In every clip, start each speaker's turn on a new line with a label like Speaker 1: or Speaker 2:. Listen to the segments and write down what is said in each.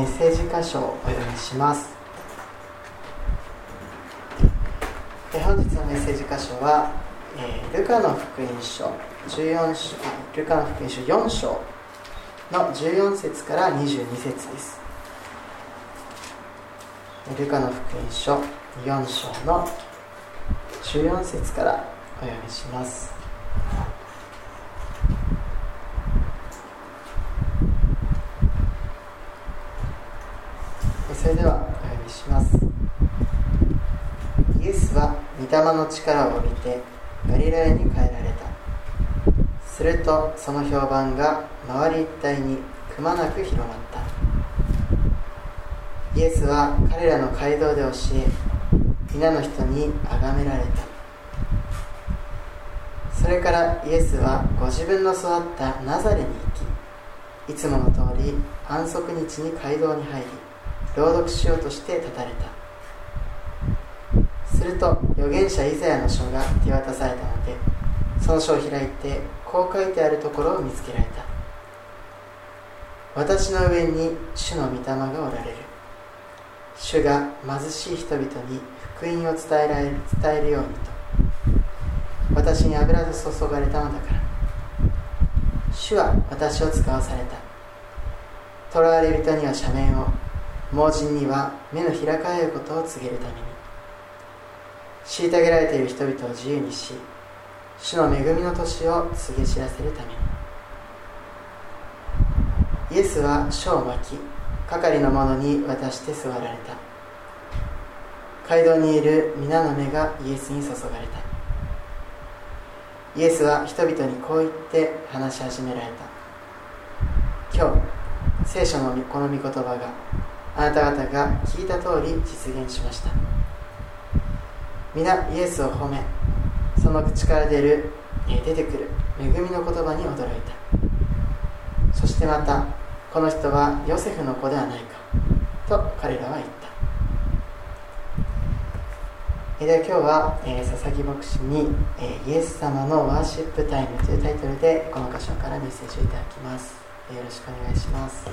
Speaker 1: メッセージ箇所をお読みします。本日のメッセージ箇所は、えー、ルカの福音書14章ルカの福音書4章の14節から22節です。ルカの福音書4章の14節からお読みしますそれではお読みしますイエスは御霊の力を帯びてガリラヤに帰られた。するとその評判が周り一帯にくまなく広まった。イエスは彼らの街道で教え皆の人に崇められた。それからイエスはご自分の育ったナザレに行きいつもの通り安息日に街道に入り朗読しようとして立たれた。すると預言者イザヤの書が手渡されたのでその書を開いてこう書いてあるところを見つけられた。私の上に主の御霊がおられる。主が貧しい人々に福音を伝えられ伝えるようにと。私に油と注がれたのだから。主は私を使わされた。囚われる人には赦免を。盲人には目の開かれることを告げるために。虐げられている人々を自由にし主の恵みの年を告げ知らせるために。イエスは書を巻き係の者に渡して座られた。街道にいる皆の目がイエスに注がれた。イエスは人々にこう言って話し始められた。今日聖書のこの御言葉があなた方が聞いた通り実現しました。皆イエスを褒めその口から出る出てくる恵みの言葉に驚いた。そしてまたこの人はヨセフの子ではないかと彼らは言った。では今日は、えー、佐々木牧師に、え、イエス様のワーシップタイムというタイトルでこの箇所からメッセージをいただきます、よろしくお願いします。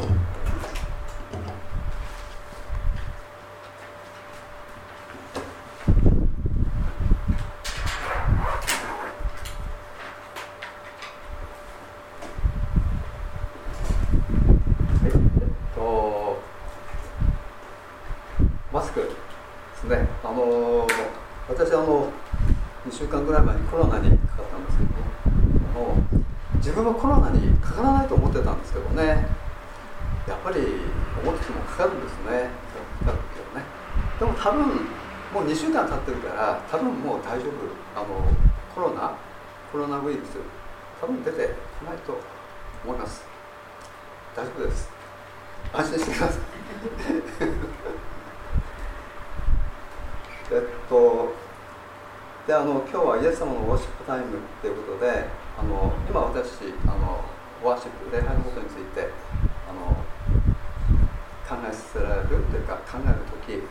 Speaker 2: 学というか考える時に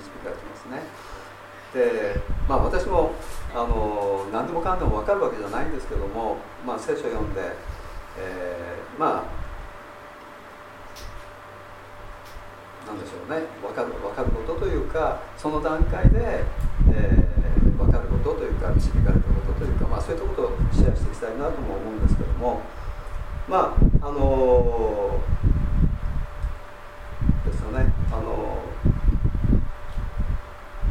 Speaker 2: していきますね。でまあ私もあの何でもかんでも分かるわけじゃないんですけども、まあ、
Speaker 1: 聖書を読んで、えー、まあなんでしょうね。分かる分かることというかその段階で、えー、分かることというか導かれたことというか、まあ、そういったことをシェアしていきたいなとも思うんですけどもまああのーですよねあの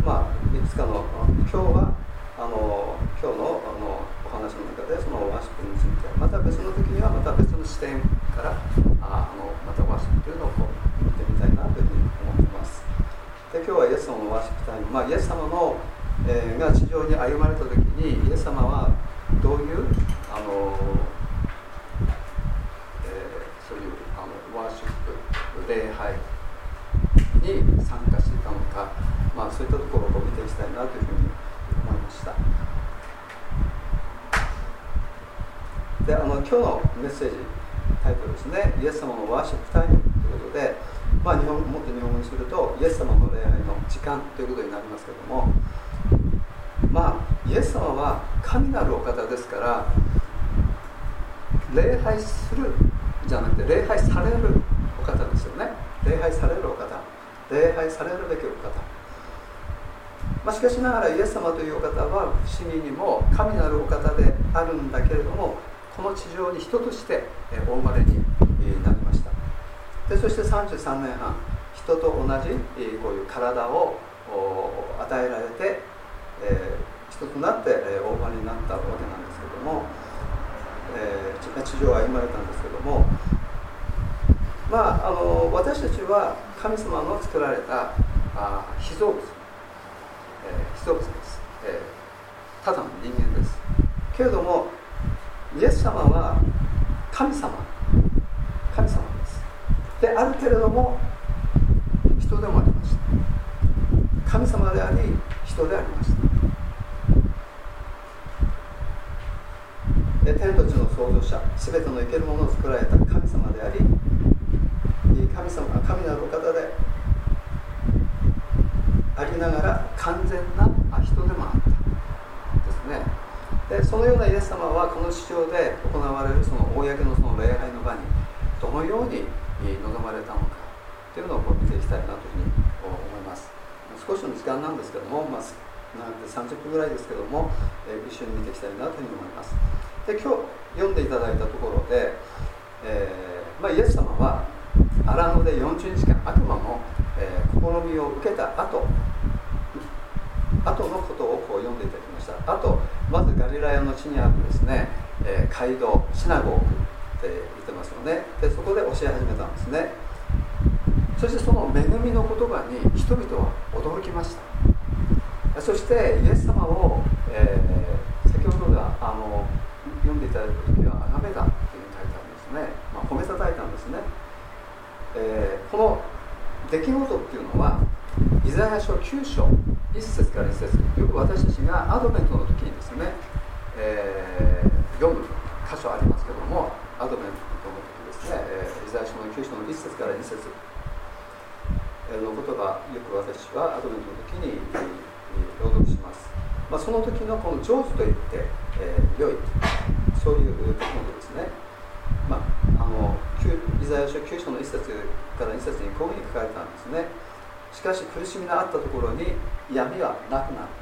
Speaker 1: ー、まあいくつかの今日はあの今日のあのお話の中でそのワーシップについてまた別の時にはまた別の視点からあのまたワーシップというのをこう見てみたいなというふうに思ってます。で今日はイエス様のワーシップタイム、まあ、イエス様の、えー、が地上に歩まれた時にイエス様はどういうあの、えー、そういうあのワーシップ礼拝に参加していたのか、まあ、そういったところを見ていきたいなというふうに思いました。であの今日のメッセージタイトルですね。イエス様のワーシップタイムということで、まあ、日本もっと日本語にするとイエス様の礼拝の時間ということになりますけどもまあイエス様は神なるお方ですから礼拝するじゃなくて礼拝されるお
Speaker 2: 方ですよね。礼拝されるお方。礼拝されるべきお方、まあ、しかしながらイエス様というお方は不思議にも神なるお方であるんだけれどもこの地上に人としてお生まれになりました。でそして33年半人と同じこういう体を与えられて、え、人となってお生まれになったわけなんですけども、え、地上を歩まれたんですけどもまあ、あの私たちは神様の作られたあ被造物、えー、被造物です、えー、ただの人間ですけれどもイエス様は神様神様ですであるけれども人でもありました神様であり人でありました天と地の創造者全ての生けるものを作られた神様であり神様が神なるお方でありながら完全な人でもあったですね。でそのようなイエス様はこの地上で行われるその公のその礼拝の場にどのように臨まれたのかというのを見ていきたいなというふうに思います。少しの時間なんですけども、まあ、なんで30分ぐらいですけども、え、一緒に見ていきたいなというふうに思います。で今日読んでいただいたところで、えーまあ、イエス様は荒野で40日間悪魔の、えー、試みを受けた後後のことをこう読んでいただきました。あとまずガリラヤの地にあるですね、えー、街道シナゴーグって言ってますよねでそこで教え始めたんですね。そしてその恵みの言葉に人々は驚きました。そしてイエス様を、えー、先ほどがあの読んでいただいた時は「あがめた」っていうふうに書いてあるんですね、まあ、褒めたたいたんですね。えー、この出来事っていうのはイザヤ書9章1節から1節よく私たちがアドベントの時にですね、えー、読む箇所ありますけどもアドベントの時ですね、えー、イザヤ書の9章の1節から2節の言葉よく私はアドベントの時に朗読します、まあ、その時のこの成就といって、えー、良いそういう出来事ですね。まあ、あのイザヤ書9章の1節から2節にこういうふうに書かれたんですね。しかし苦しみがあったところに闇はなくなる。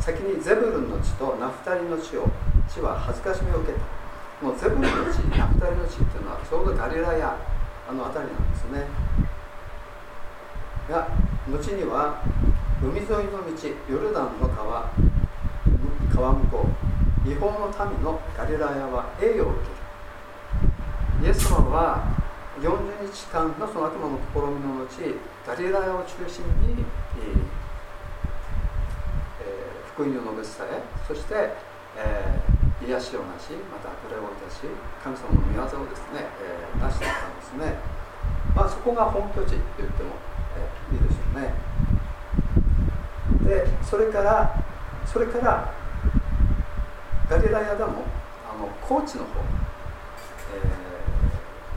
Speaker 2: 先にゼブルンの地とナフタリの地を地は恥ずかしみを受けた。このゼブルンの地ナフタリの地っていうのはちょうどガリラヤあの辺りなんですね。が後には海沿いの道ヨルダンの川川向こう違法の民のガリラヤは栄誉を受けイエス様は40日間のその悪魔の試みの後ガリラヤを中心に、えー、福音を述べ伝えそして、えー、癒しをなしまた悪霊をいたし神様の御業をですね、えー、出していたんですね、まあ、そこが本拠地と言っても、えー、いいでしょうね。でそれからそれからガリラヤでもあの高地の方、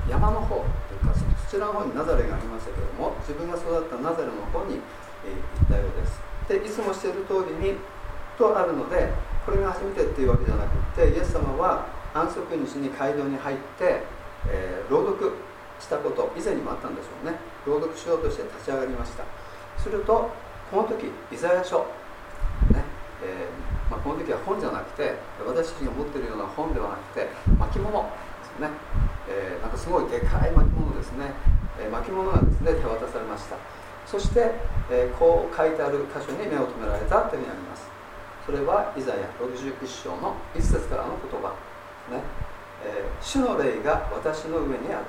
Speaker 2: 山の方というかそちらの方にナザレがありましたけれども自分が育ったナザレの方に、え行ったようです。でいつもしている通りにとあるのでこれが初めてっていうわけじゃなくてイエス様は安息日に街道に入って、えー、朗読したこと以前にもあったんでしょうね。朗読しようとして立ち上がりました。するとこの時イザヤ書、ねえーまあ、この時は本じゃなくて私たちが持ってるような本ではなくて巻物ね。えー、なんかすごいでかい巻物ですね、えー、巻物がですね手渡されました。そして、えー、こう書いてある箇所に目を留められたというふうにあります。それはイザヤ61章の1節からの言葉。ね、えー、主の霊が私の上にある。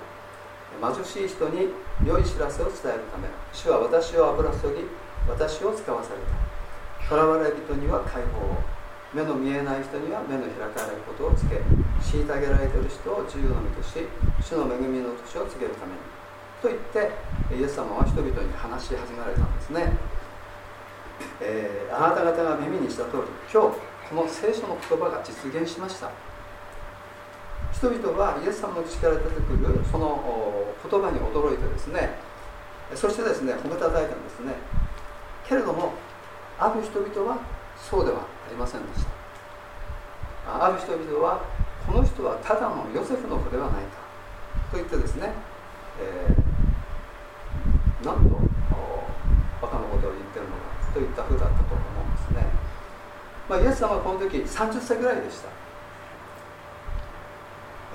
Speaker 2: 貧しい人に良い知らせを伝えるため。主は私を油注ぎ私を使わされた。囚われ人には解放を。目の見えない人には目の開かれることをつけ虐げられている人を自由の身とし主の恵みの年を告げるために。と言ってイエス様は人々に話し始められたんですね、えー、あなた方が耳にした通り今日この聖書の言葉が実現しました。人々はイエス様の口から出てくるその言葉に驚いてですねそしてですね褒めたたいたんですねけれどもある人々はそうではありませんでした。ある人々はこの人はただのヨセフの子ではないか。と言ってですねえー、何とバカなことを言ってるのかといったふうだったと思うんですね、まあ、イエス様はこの時30歳ぐらいでした、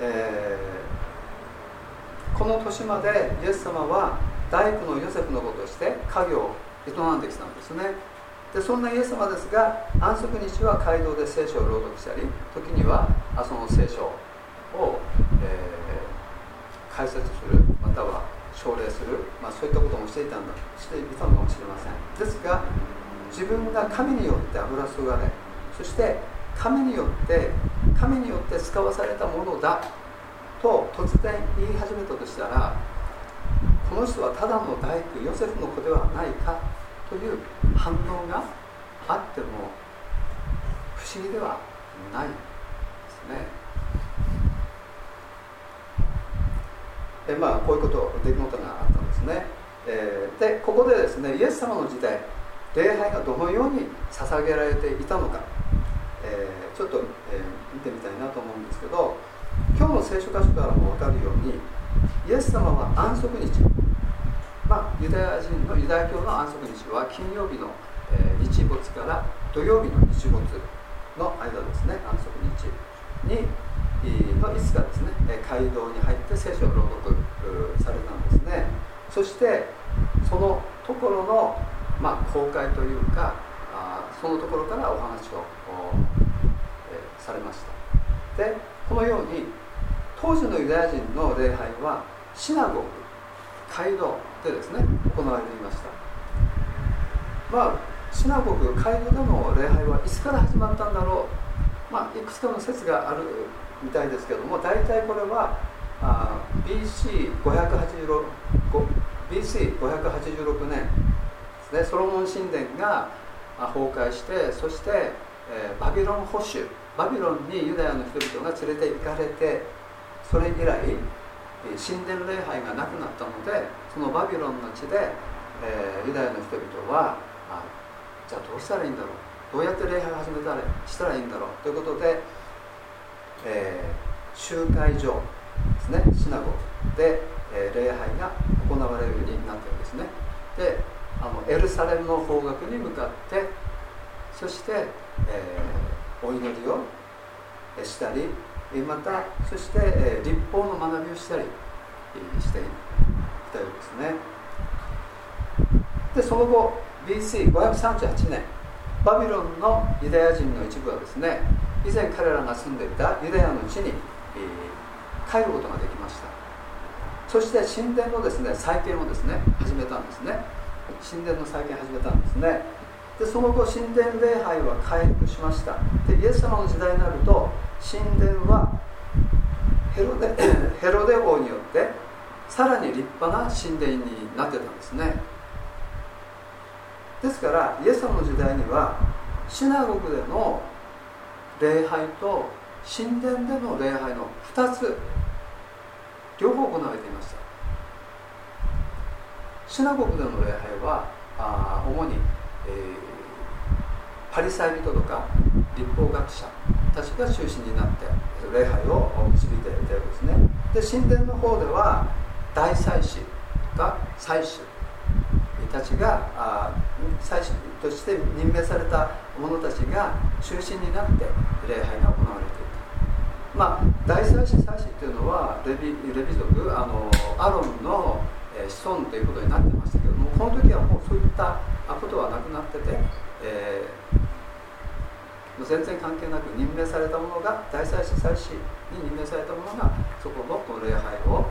Speaker 2: えー、この年までイエス様は大工のヨセフの子として家業を営んできたんですね。でそんなイエス様ですが安息日は街道で聖書を朗読したり時にはその聖書を、えー、解説するまたは奨励する、まあ、そういったこともしていたんだしていたのかもしれません。ですが自分が神によって油注がれそして神によって神によって使わされたものだと突然言い始めたとしたらこの人はただの大工ヨセフの子ではないかという反応があっても不思議ではないですね。えまあ、こういうこと出来事があったんですね、えー、でここでですねイエス様の時代礼拝がどのように捧げられていたのか、えー、ちょっと、えー、見てみたいなと思うんですけど今日の聖書箇所からも分かるようにイエス様は安息日、まあ、ユダヤ人のユダヤ教の安息日は金曜日の、えー、日没から土曜日の日没の間ですね。安息日にのいつかですね街道に入って聖書を朗読されたんですね。そしてそのところの、まあ、公開というかあそのところからお話を、えされました。でこのように当時のユダヤ人の礼拝はシナゴグ街道でですね行われていました。まあシナゴグ街道での礼拝はいつから始まったんだろう。まあいくつかの説があるみたいですけども大体これは BC586 BC586 年ですね。ソロモン神殿が崩壊してそして、え、バビロン保守バビロンにユダヤの人々が連れて行かれてそれ以来神殿礼拝がなくなったのでそのバビロンの地で、えー、ユダヤの人々はあじゃあどうしたらいいんだろう？どうやって礼拝を始めたらしたらいいんだろう？ということでえー、集会所ですねシナゴで、えー、礼拝が行われるようになったんですね。であのエルサレムの方角に向かってそして、えー、お祈りをしたりまたそして、えー、立法の学びをしたりしていたようですね。でその後 BC538 年バビロンのユダヤ人の一部はですね以前彼らが住んでいたユダヤの地に、帰ることができました。そして神殿のですね再建をですね始めたんですね。神殿の再建始めたんですね。でその後神殿礼拝は回復しました。でイエス様の時代になると神殿はヘロデ ヘロデ王によってさらに立派な神殿になってたんですね。ですからイエス様の時代にはシナゴグでの礼拝と神殿での礼拝の2つ両方行われていました。シナゴグでの礼拝はあ主に、えー、パリサイ人とか立法学者たちが中心になって礼拝を導いていたようですね。で神殿の方では大祭司とか祭司たちが祭司として任命された者たちが中心になって礼拝が行われていた。まあ大祭司祭司っていうのはレビレビ族あのアロンの子孫ということになってましたけどもこの時はもうそういったことはなくなってて、えー、もう全然関係なく任命された者が大祭司祭司に任命された者がそこの礼拝を、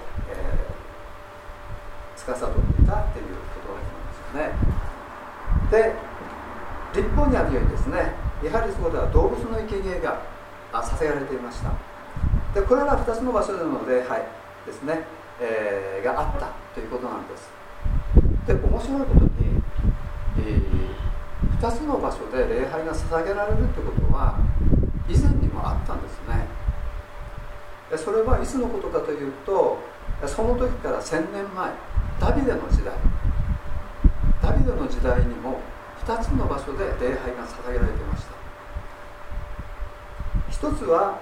Speaker 2: 司っていたっていうことがね。で立法にあるようにですねやはりそこでは動物の生贄が捧げられていました。でこれら2つの場所での礼拝ですね、えー、があったということなんです。で面白いことに、えー、2つの場所で礼拝が捧げられるということは以前にもあったんですね。それはいつのことかというとその時から1000年前ダビデの時代ダビデの時代にも2つの場所で礼拝が捧げられていました。一つは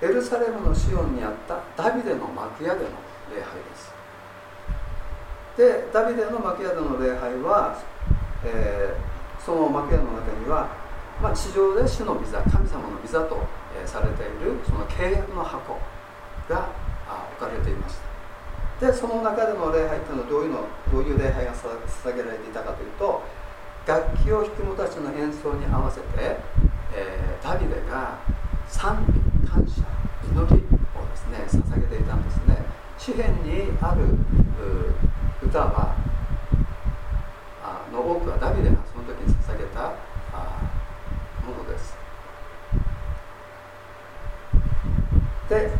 Speaker 2: エルサレムのシオンにあったダビデの幕屋での礼拝です。でダビデの幕屋での礼拝は、えー、その幕屋の中には、まあ、地上で主の御座神様の御座と、えー、されているその契約の箱が置かれていました。でその中での礼拝というのはどういうのどういう礼拝が捧げられていたかというと楽器を弾く者たちの演奏に合わせて、えー、ダビデが賛美感謝祈りをですね捧げていたんですね。詩篇にある歌はあの多くはダビデがその時に捧げたあものです。で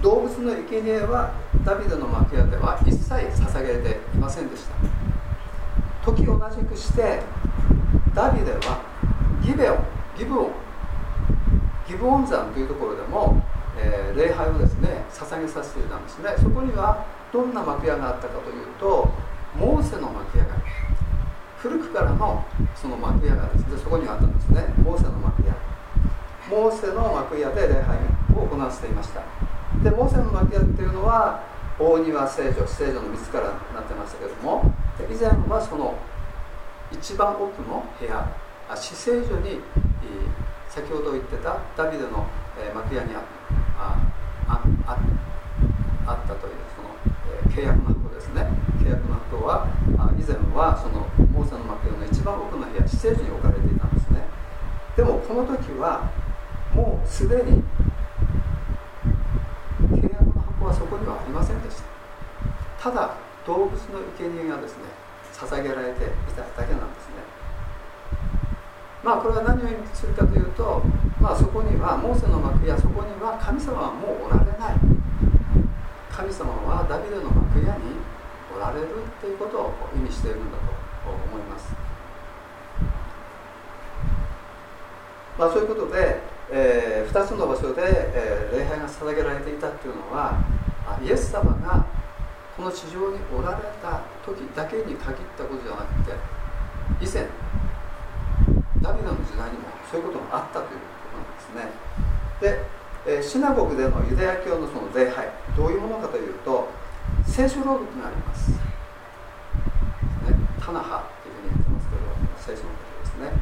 Speaker 2: 動物の生贄はダビデの幕屋では一切捧げていませんでした。時同じくしてダビデはギベオンギブオンギブオン山というところでも、えー、礼拝をですね捧げさせていたんですね。そこにはどんな幕屋があったかというとモーセの幕屋が古くからのその幕屋がですねそこにあったんですね。モーセの幕屋。モーセの幕屋で礼拝を行わせていました。でモーセの幕屋っていうのは大庭聖女聖女の3つからなってましたけども以前はその一番奥の部屋死聖女に先ほど言ってたダビデの幕屋にあああったというその契約の箱ですね。契約の箱は以前はそのモーセの幕屋の一番奥の部屋死聖女に置かれていたんですね。でもこの時はもうすでにはそこにはありませんでした。ただ動物の生贄がですね捧げられていただけなんですね。まあこれは何を意味するかというと、まあ、そこにはモーセの幕やそこには神様はもうおられない。神様はダビデの幕屋におられるということを意味しているんだと思います。まあそういうことでえー、2つの場所で、えー、礼拝が捧げられていたっていうのはイエス様がこの地上におられた時だけに限ったことじゃなくて以前ダビデの時代にもそういうことがあったということなんですね。で、えー、シナゴグでのユダヤ教のその礼拝どういうものかというと聖書朗読があります、ね、タナハというふうに言ってますけど聖書のことですね、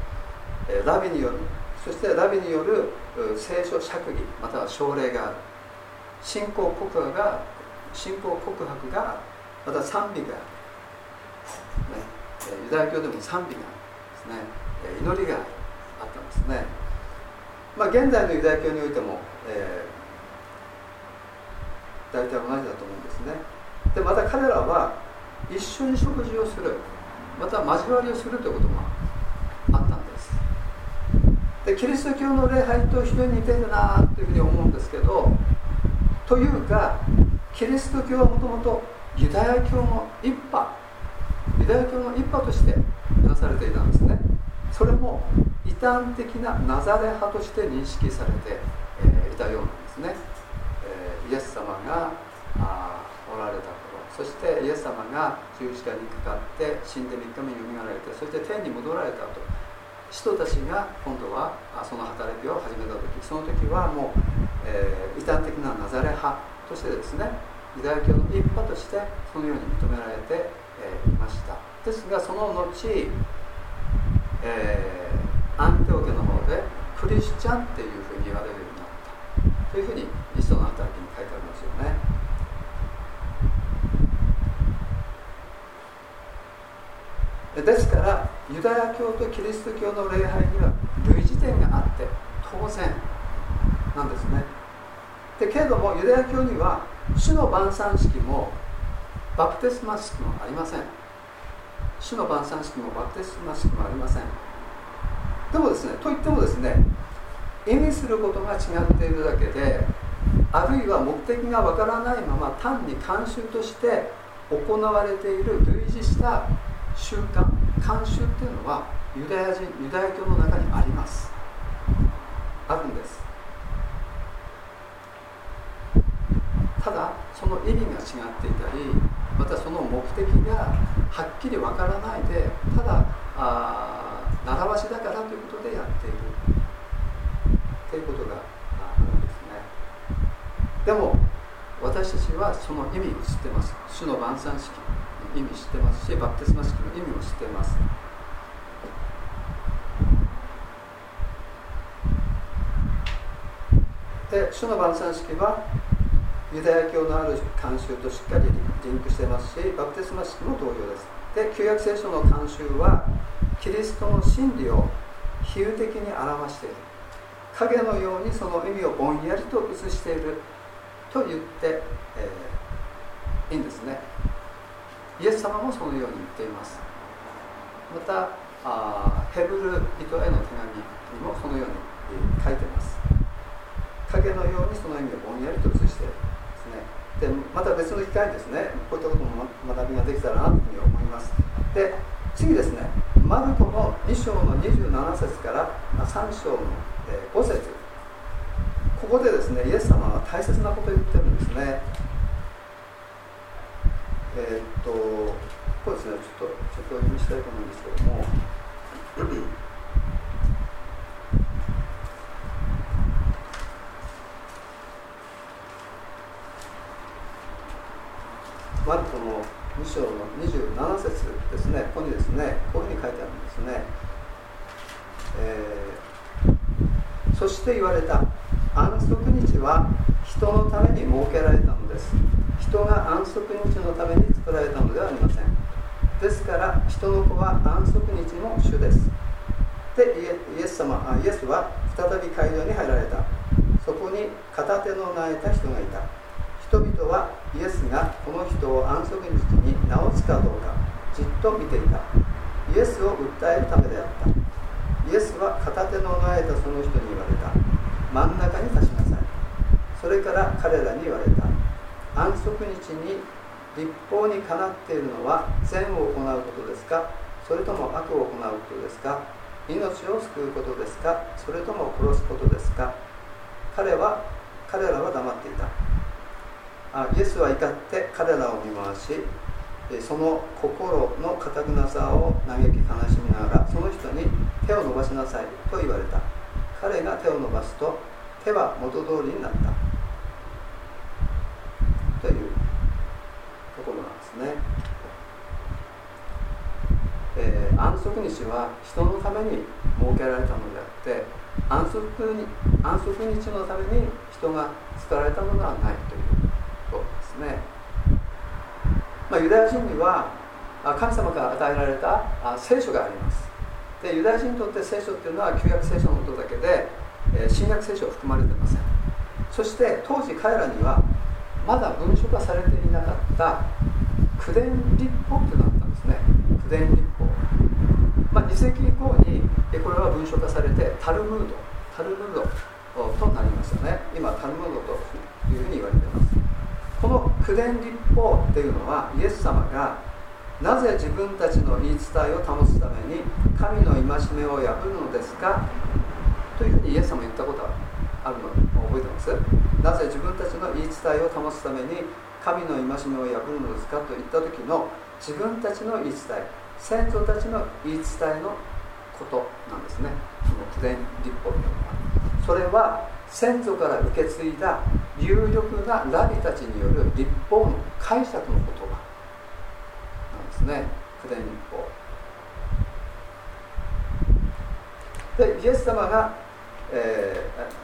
Speaker 2: えー、ラビによるそしてラビによる聖書釈義または奨励がある。信仰告白が信仰告白がまた賛美がある、ね、ユダヤ教でも賛美があるですね。祈りがあったんですね。まあ現在のユダヤ教においても、えー、大体同じだと思うんですね。でまた彼らは一緒に食事をするまた交わりをするということもあったんですでキリスト教の礼拝と非常に似てるなというふうに思うんですけどというかキリスト教はもともとユダヤ教の一派ユダヤ教の一派としてなされていたんですね。それも異端的なナザレ派として認識されて、えー、いたようなんですね、えー、イエス様があおられた頃そしてイエス様が十字架にかかって死んで3日目によみがられてそして天に戻られたと使徒たちが今度はその働きを始めた時その時はもう、えー、異端的なナザレ派としてですねユダヤ教の一派としてそのように認められて、えー、いました。ですがその後、えー、アンテオ家の方でクリスチャンっていうふうに言われるようになった。というふうに使徒の働きに書いてありますよねですからユダヤ教とキリスト教の礼拝には類似点があって当然なんですね。でけれどもユダヤ教には主の晩餐式もバプテスマ式もありません。主の晩餐式もバプテスマ式もありません。でもですねといってもですね意味することが違っているだけであるいは目的がわからないまま単に慣習として行われている類似した習慣慣習っていうのはユダヤ人ユダヤ教の中にあります。あるんです。ただその意味が違っていたりまたその目的がはっきりわからないでただあ習わしだからということでやっている。ということがあるんですね。でも私たちはその意味を知ってます。主の晩餐式。意味知ってますしバプテスマ式の意味も知ってます。で主の晩餐式はユダヤ教のある慣習としっかりリンクしてますしバプテスマ式も同様です。で旧約聖書の慣習はキリストの真理を比喩的に表している。影のようにその意味をぼんやりと映していると言って、えー、イエス様もそのように言っています。またあヘブル人への手紙にもそのように書いてます。影のようにその意味をぼんやりと映しているでまた別の機会にですねこういったことも学びができたらなというふうに思います。で次ですね。マルコの2章の27節から3章の5節。ここでですねイエス様は大切なことを言ってるんですね。えー、っとこうですねちょっとちょっとお読みしたいと思うんですけども。マルコの2章の27節ですね。ここにですねこういうふうに書いてあるんですね、えー、そして言われた。安息日は人のために設けられ人が安息日のために作られたのではありません。ですから人の子は安息日の主です。でイエス様イエスは再び街道に入られた。そこに片手の苗えた人がいた。人々はイエスがこの人を安息日に治すかどうかじっと見ていた。イエスを訴えるためであった。イエスは片手の苗えたその人に言われた。真ん中に立ちなさい。それから彼らに言われた。安息日に立法にかなっているのは善を行うことですか？それとも悪を行うことですか？命を救うことですか？それとも殺すことですか？彼は彼らは黙っていた。あイエスは怒って彼らを見回しその心のかたくなさを嘆き悲しみながらその人に手を伸ばしなさいと言われた。彼が手を伸ばすと手は元通りになったというところなんですね、えー、安息日は人のために設けられたのであって安息に安息日のために人が作られたのではないということですね、まあ、ユダヤ人には神様から与えられた聖書があります。でユダヤ人にとって聖書っていうのは旧約聖書のことだけで新約聖書は含まれてません。そして当時彼らにはまだ文書化されていなかった口伝立法っていうのがあったんですね。口伝立法。まあ、2世紀以降にこれは文書化されてタルムード。タルムードとなりましたね。今タルムードというふうに言われています。この口伝立法っていうのはイエス様がなぜ自分たちの言い伝えを保つために神の戒めを破るのですか？というふうにイエス様言ったことがあるの覚えてます？なぜ自分たちの言い伝えを保つために神の戒めを破るのですかと言った時の自分たちの言い伝え先祖たちの言い伝えのことなんです。ねその口伝立法というのはそれは先祖から受け継いだ有力なラビたちによる立法の解釈の言葉なんですね。九伝立法でイエス様が、えー、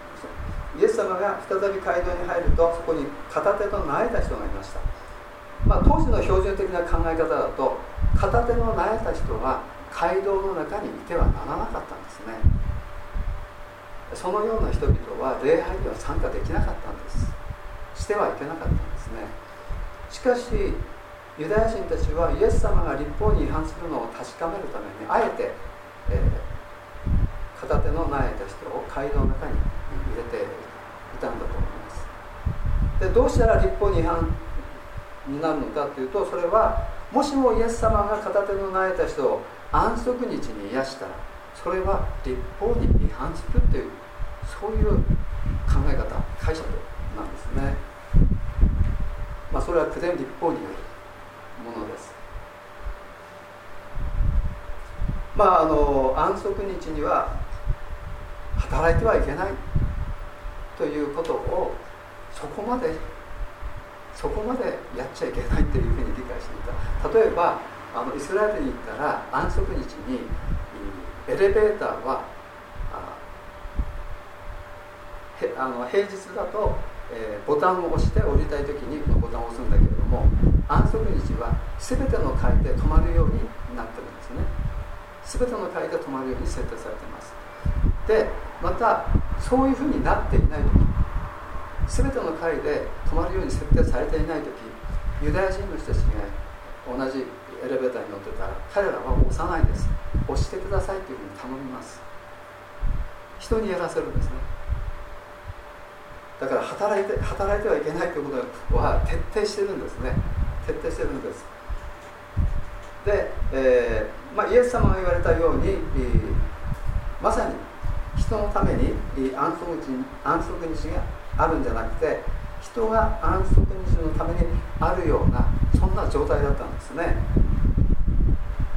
Speaker 2: イエス様が再び街道に入るとそこに片手と苗えた人がいました、まあ、当時の標準的な考え方だと片手の苗えた人は街道の中にいてはならなかったんですね。そのような人々は礼拝には参加できなかったんです。してはいけなかったんですね。しかしユダヤ人たちはイエス様が立法に違反するのを確かめるためにあえて、えー、片手の苗えた人を街道の中に入れていたんだと思います。でどうしたら立法に違反になるのかというとそれはもしもイエス様が片手の苗えた人を安息日に癒したらそれは立法に違反するというそういう考え方解釈なんですね。まあそれは九伝立法による。ものですまああの安息日には働いてはいけない。ということをそこまでそこまでやっちゃいけないっていうふうに理解していた。例えばあのイスラエルに行ったら安息日にエレベーターはあの平日だと、えー、ボタンを押して降りたい時にボタンを押すんだけれども安息日は全ての階で止まるようになってるんですね。全ての階で止まるように設定されていますでまたそういうふうになっていない時全ての階で止まるように設定されていない時ユダヤ人の人たちが同じエレベーターに乗ってたら彼らは押さないです。押してくださいというふうに頼みます。人にやらせるんですね。だから働いて働いてはいけないということは徹底してるんですね。徹底してるんです。で、えーまあ、イエス様が言われたように、えー、まさに人のために安息日安息日があるんじゃなくて人が安息日のためにあるようなそんな状態だったんですね。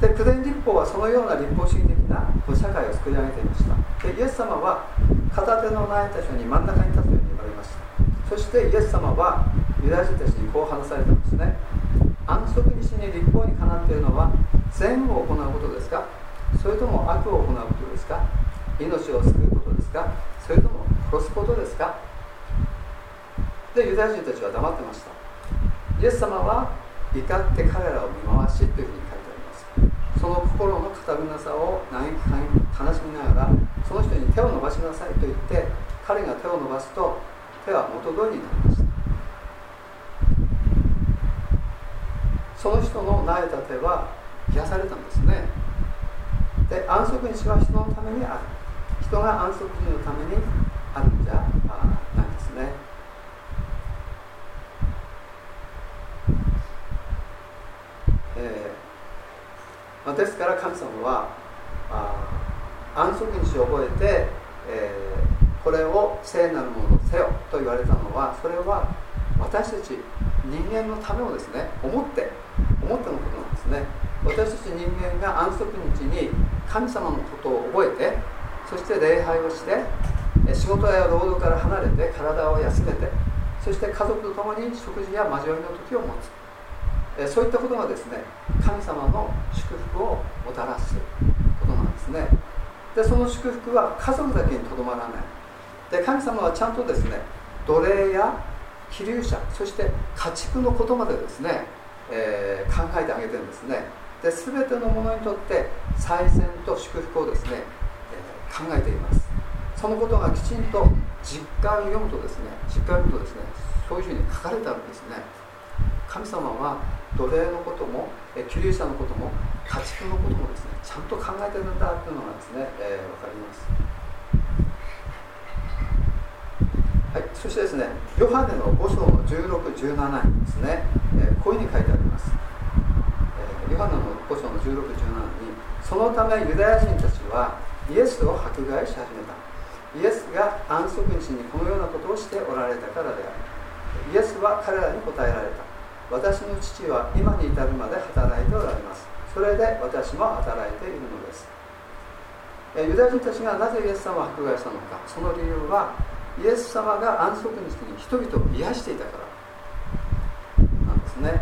Speaker 2: で九伝立法はそのような立法主義的な社会を作り上げていました。でイエス様は片手のないた人に真ん中に立つように言われました。そしてイエス様はユダヤ人たちにこう話されたんですね。安息日に立法にかなっているのは善を行うことですか？それとも悪を行うことですか？命を救うことですか？それとも殺すことですか？でユダヤ人たちは黙ってました。イエス様は怒って彼らを見回しというふうに書いてあります。その心の堅くなさを嘆き悲しみながらその人に手を伸ばしなさいと言って彼が手を伸ばすと手は元通りになりました。その人の苗えた手は癒されたんですね。で安息日は人のためにある。人が安息日のためにあるんじゃないですね。えーまあ、ですから神様はあ安息日を覚えて、えー、これを聖なるものせよと言われたのはそれは私たち人間のためをですね思って思ってのことなんですね。私たち人間が安息日に神様のことを覚えてそして礼拝をして仕事や労働から離れて体を休めてそして家族と共に食事や交わりの時を持つ。そういったことがですね神様の祝福をもたらすことなんですね。でその祝福は家族だけにとどまらない。で神様はちゃんとですね奴隷や気流者そして家畜のことまでですね、えー、考えてあげてるんですね。で全てのものにとって再選と祝福をですね、考えています。そのことがきちんと実感を読むとですね実感を読むとですねそういうふうに書かれてあるんですね。神様は奴隷のことも気流者のことも家畜のこともですねちゃんと考えてるんだっていうのがですね、えー、分かります。はい、そしてですね、ヨハネの5章の16、17にですね、えー、こういうふうに書いてあります。えー、ヨハネの5章の16、17に、そのためユダヤ人たちはイエスを迫害し始めた。イエスが安息日にこのようなことをしておられたからである。イエスは彼らに答えられた。私の父は今に至るまで働いておられます。それで私も働いているのです。ユダヤ人たちがなぜイエス様を迫害したのか、その理由はイエス様が安息日に人々を癒していたからなんですね、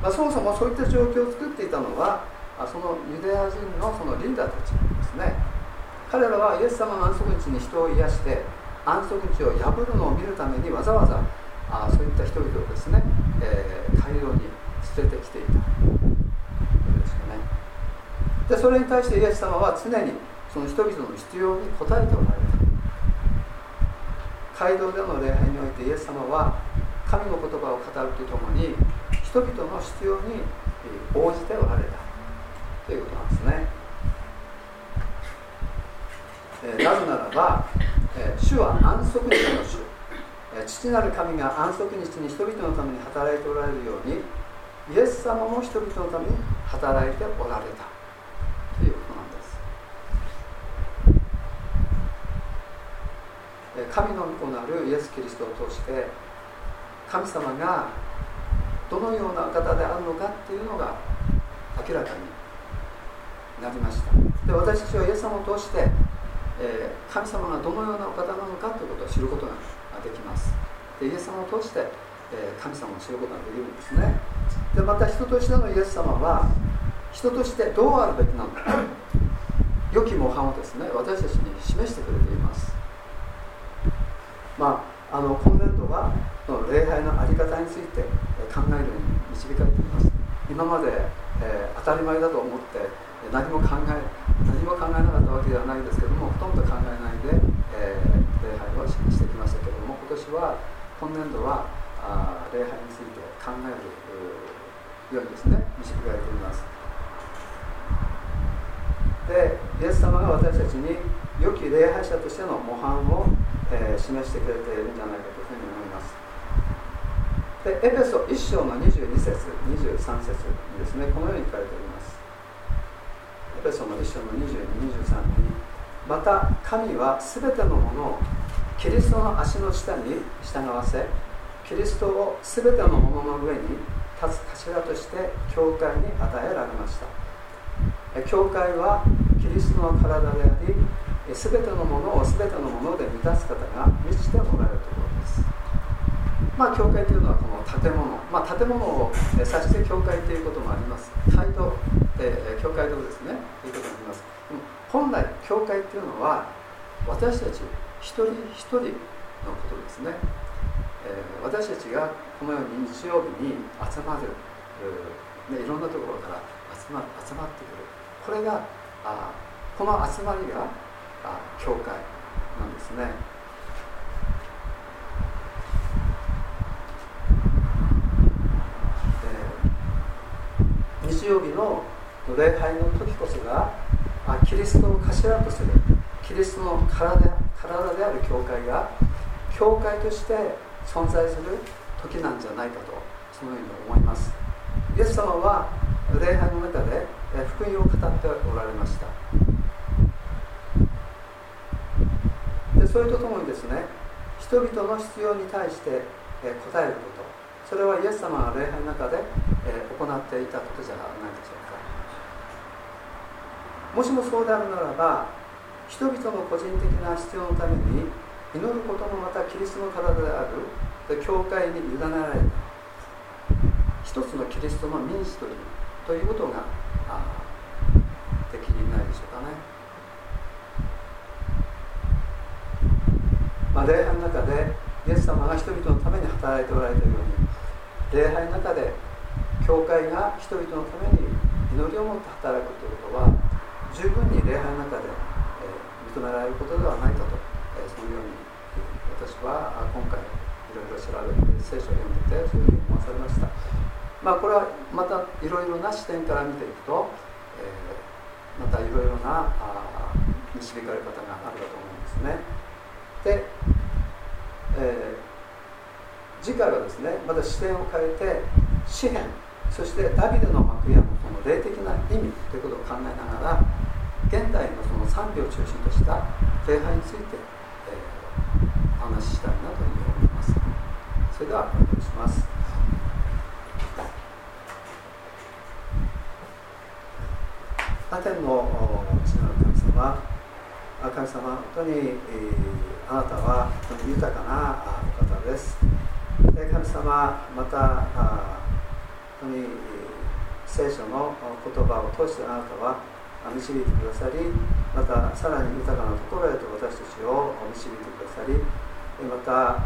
Speaker 2: まあ、そもそもそういった状況を作っていたのはそのユダヤ人のそのリーダーたちですね。彼らはイエス様の安息日に人を癒して安息日を破るのを見るためにわざわざあそういった人々をですね、えー、大量に捨ててきていた。ですよね。でそれに対してイエス様は常にその人々の必要に応えておられた。街道での礼拝においてイエス様は神の言葉を語るとともに人々の必要に応じておられた。ということなんですね、えー、なぜならば、えー、主は安息日の主、えー、父なる神が安息日に人々のために働いておられるようにイエス様も人々のために働いておられた。ということなんです。神の御子なるイエス・キリストを通して神様がどのような方であるのかっていうのが明らかになりました。で私たちはイエス様を通して、えー、神様がどのようなお方なのかということを知ることができます。でイエス様を通してえ神様を知ることができるんですね。でまた人としてのイエス様は人としてどうあるべきなのか 良き模範をですね私たちに示してくれています。まああの今年度はの礼拝の在り方について考えるように導かれています。今まで、えー、当たり前だと思って何も考え何も考えなかったわけではないですけどもほとんど考えないで、えー、礼拝をしてきましたけれども今年は今年度はあ礼拝について考えるようにですね導かれています。でイエス様が私たちに良き礼拝者としての模範を、えー、示してくれているんじゃないかというふうに思います。でエペソ1章の22節23節にですねこのように書かれております。ペソの1章の2223にまた神は全てのものをキリストの足の下に従わせキリストを全てのものの上に立つ頭として教会に与えられました。教会はキリストの体であり全てのものを全てのもので満たす方が満ちておられるところです。まあ教会というのはこの建物。まあ建物を指して教会ということもあります。街道、え教会堂ですね。ということもあります。本来教会というのは私たち一人一人のことですね、えー、私たちがこのように日曜日に集まる、えー、ね、いろんなところから集ま集まってくる。これがあこの集まりがあ教会なんですね。日曜日の礼拝の時こそがあキリストを頭とするキリストの体体である教会が教会として存在する時なんじゃないかとそのように思います。イエス様は礼拝の中で福音を語っておられました。でそれとともにですね人々の必要に対して答えること。それはイエス様が礼拝の中で行っていたことじゃないでしょうもしもそうであるならば人々の個人的な必要のために祈ることもまたキリストの体である教会に委ねられた一つのキリストの民主というということができないでしょうかね。まあ、礼拝の中でイエス様が人々のために働いておられているように礼拝の中で教会が人々のために祈りを持って働くということは十分に礼拝の中で、えー、認められることではないかと、えー、そのように私は今回いろいろ調べて聖書を読んでてそういうふうに思わされました。まあ、これはまたいろいろな視点から見ていくと、えー、またいろいろなあ導かれ方があるかと思うんですね。で、えー、次回はですねまた視点を変えて詩篇そしてダビデの幕屋のその霊的な意味ということを考えながら現代のその賛美を中心とした礼拝について、えー、お話ししたいなというふうに思います。それではお願いします。天の父なる神様神様本当に、えー、あなたは本当に豊かなお方です神様また本当に聖書の言葉を通してあなたは導いてくださりまたさらに豊かなところへと私たちを導いてくださりまた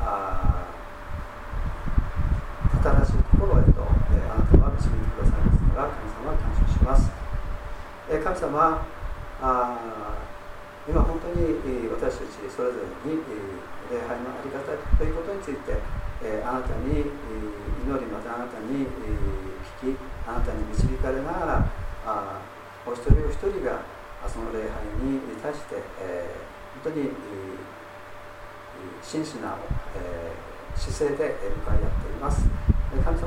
Speaker 2: 新しいところへとあなたは導いてくださいますから神様は感謝します。神様あ今本当に私たちそれぞれに礼拝の在り方ということについてあなたに祈りまたあなたに聞きあなたに導かれながらお一人お一人がその礼拝に対して、え本当に真摯な、え姿勢で迎え合っています。神様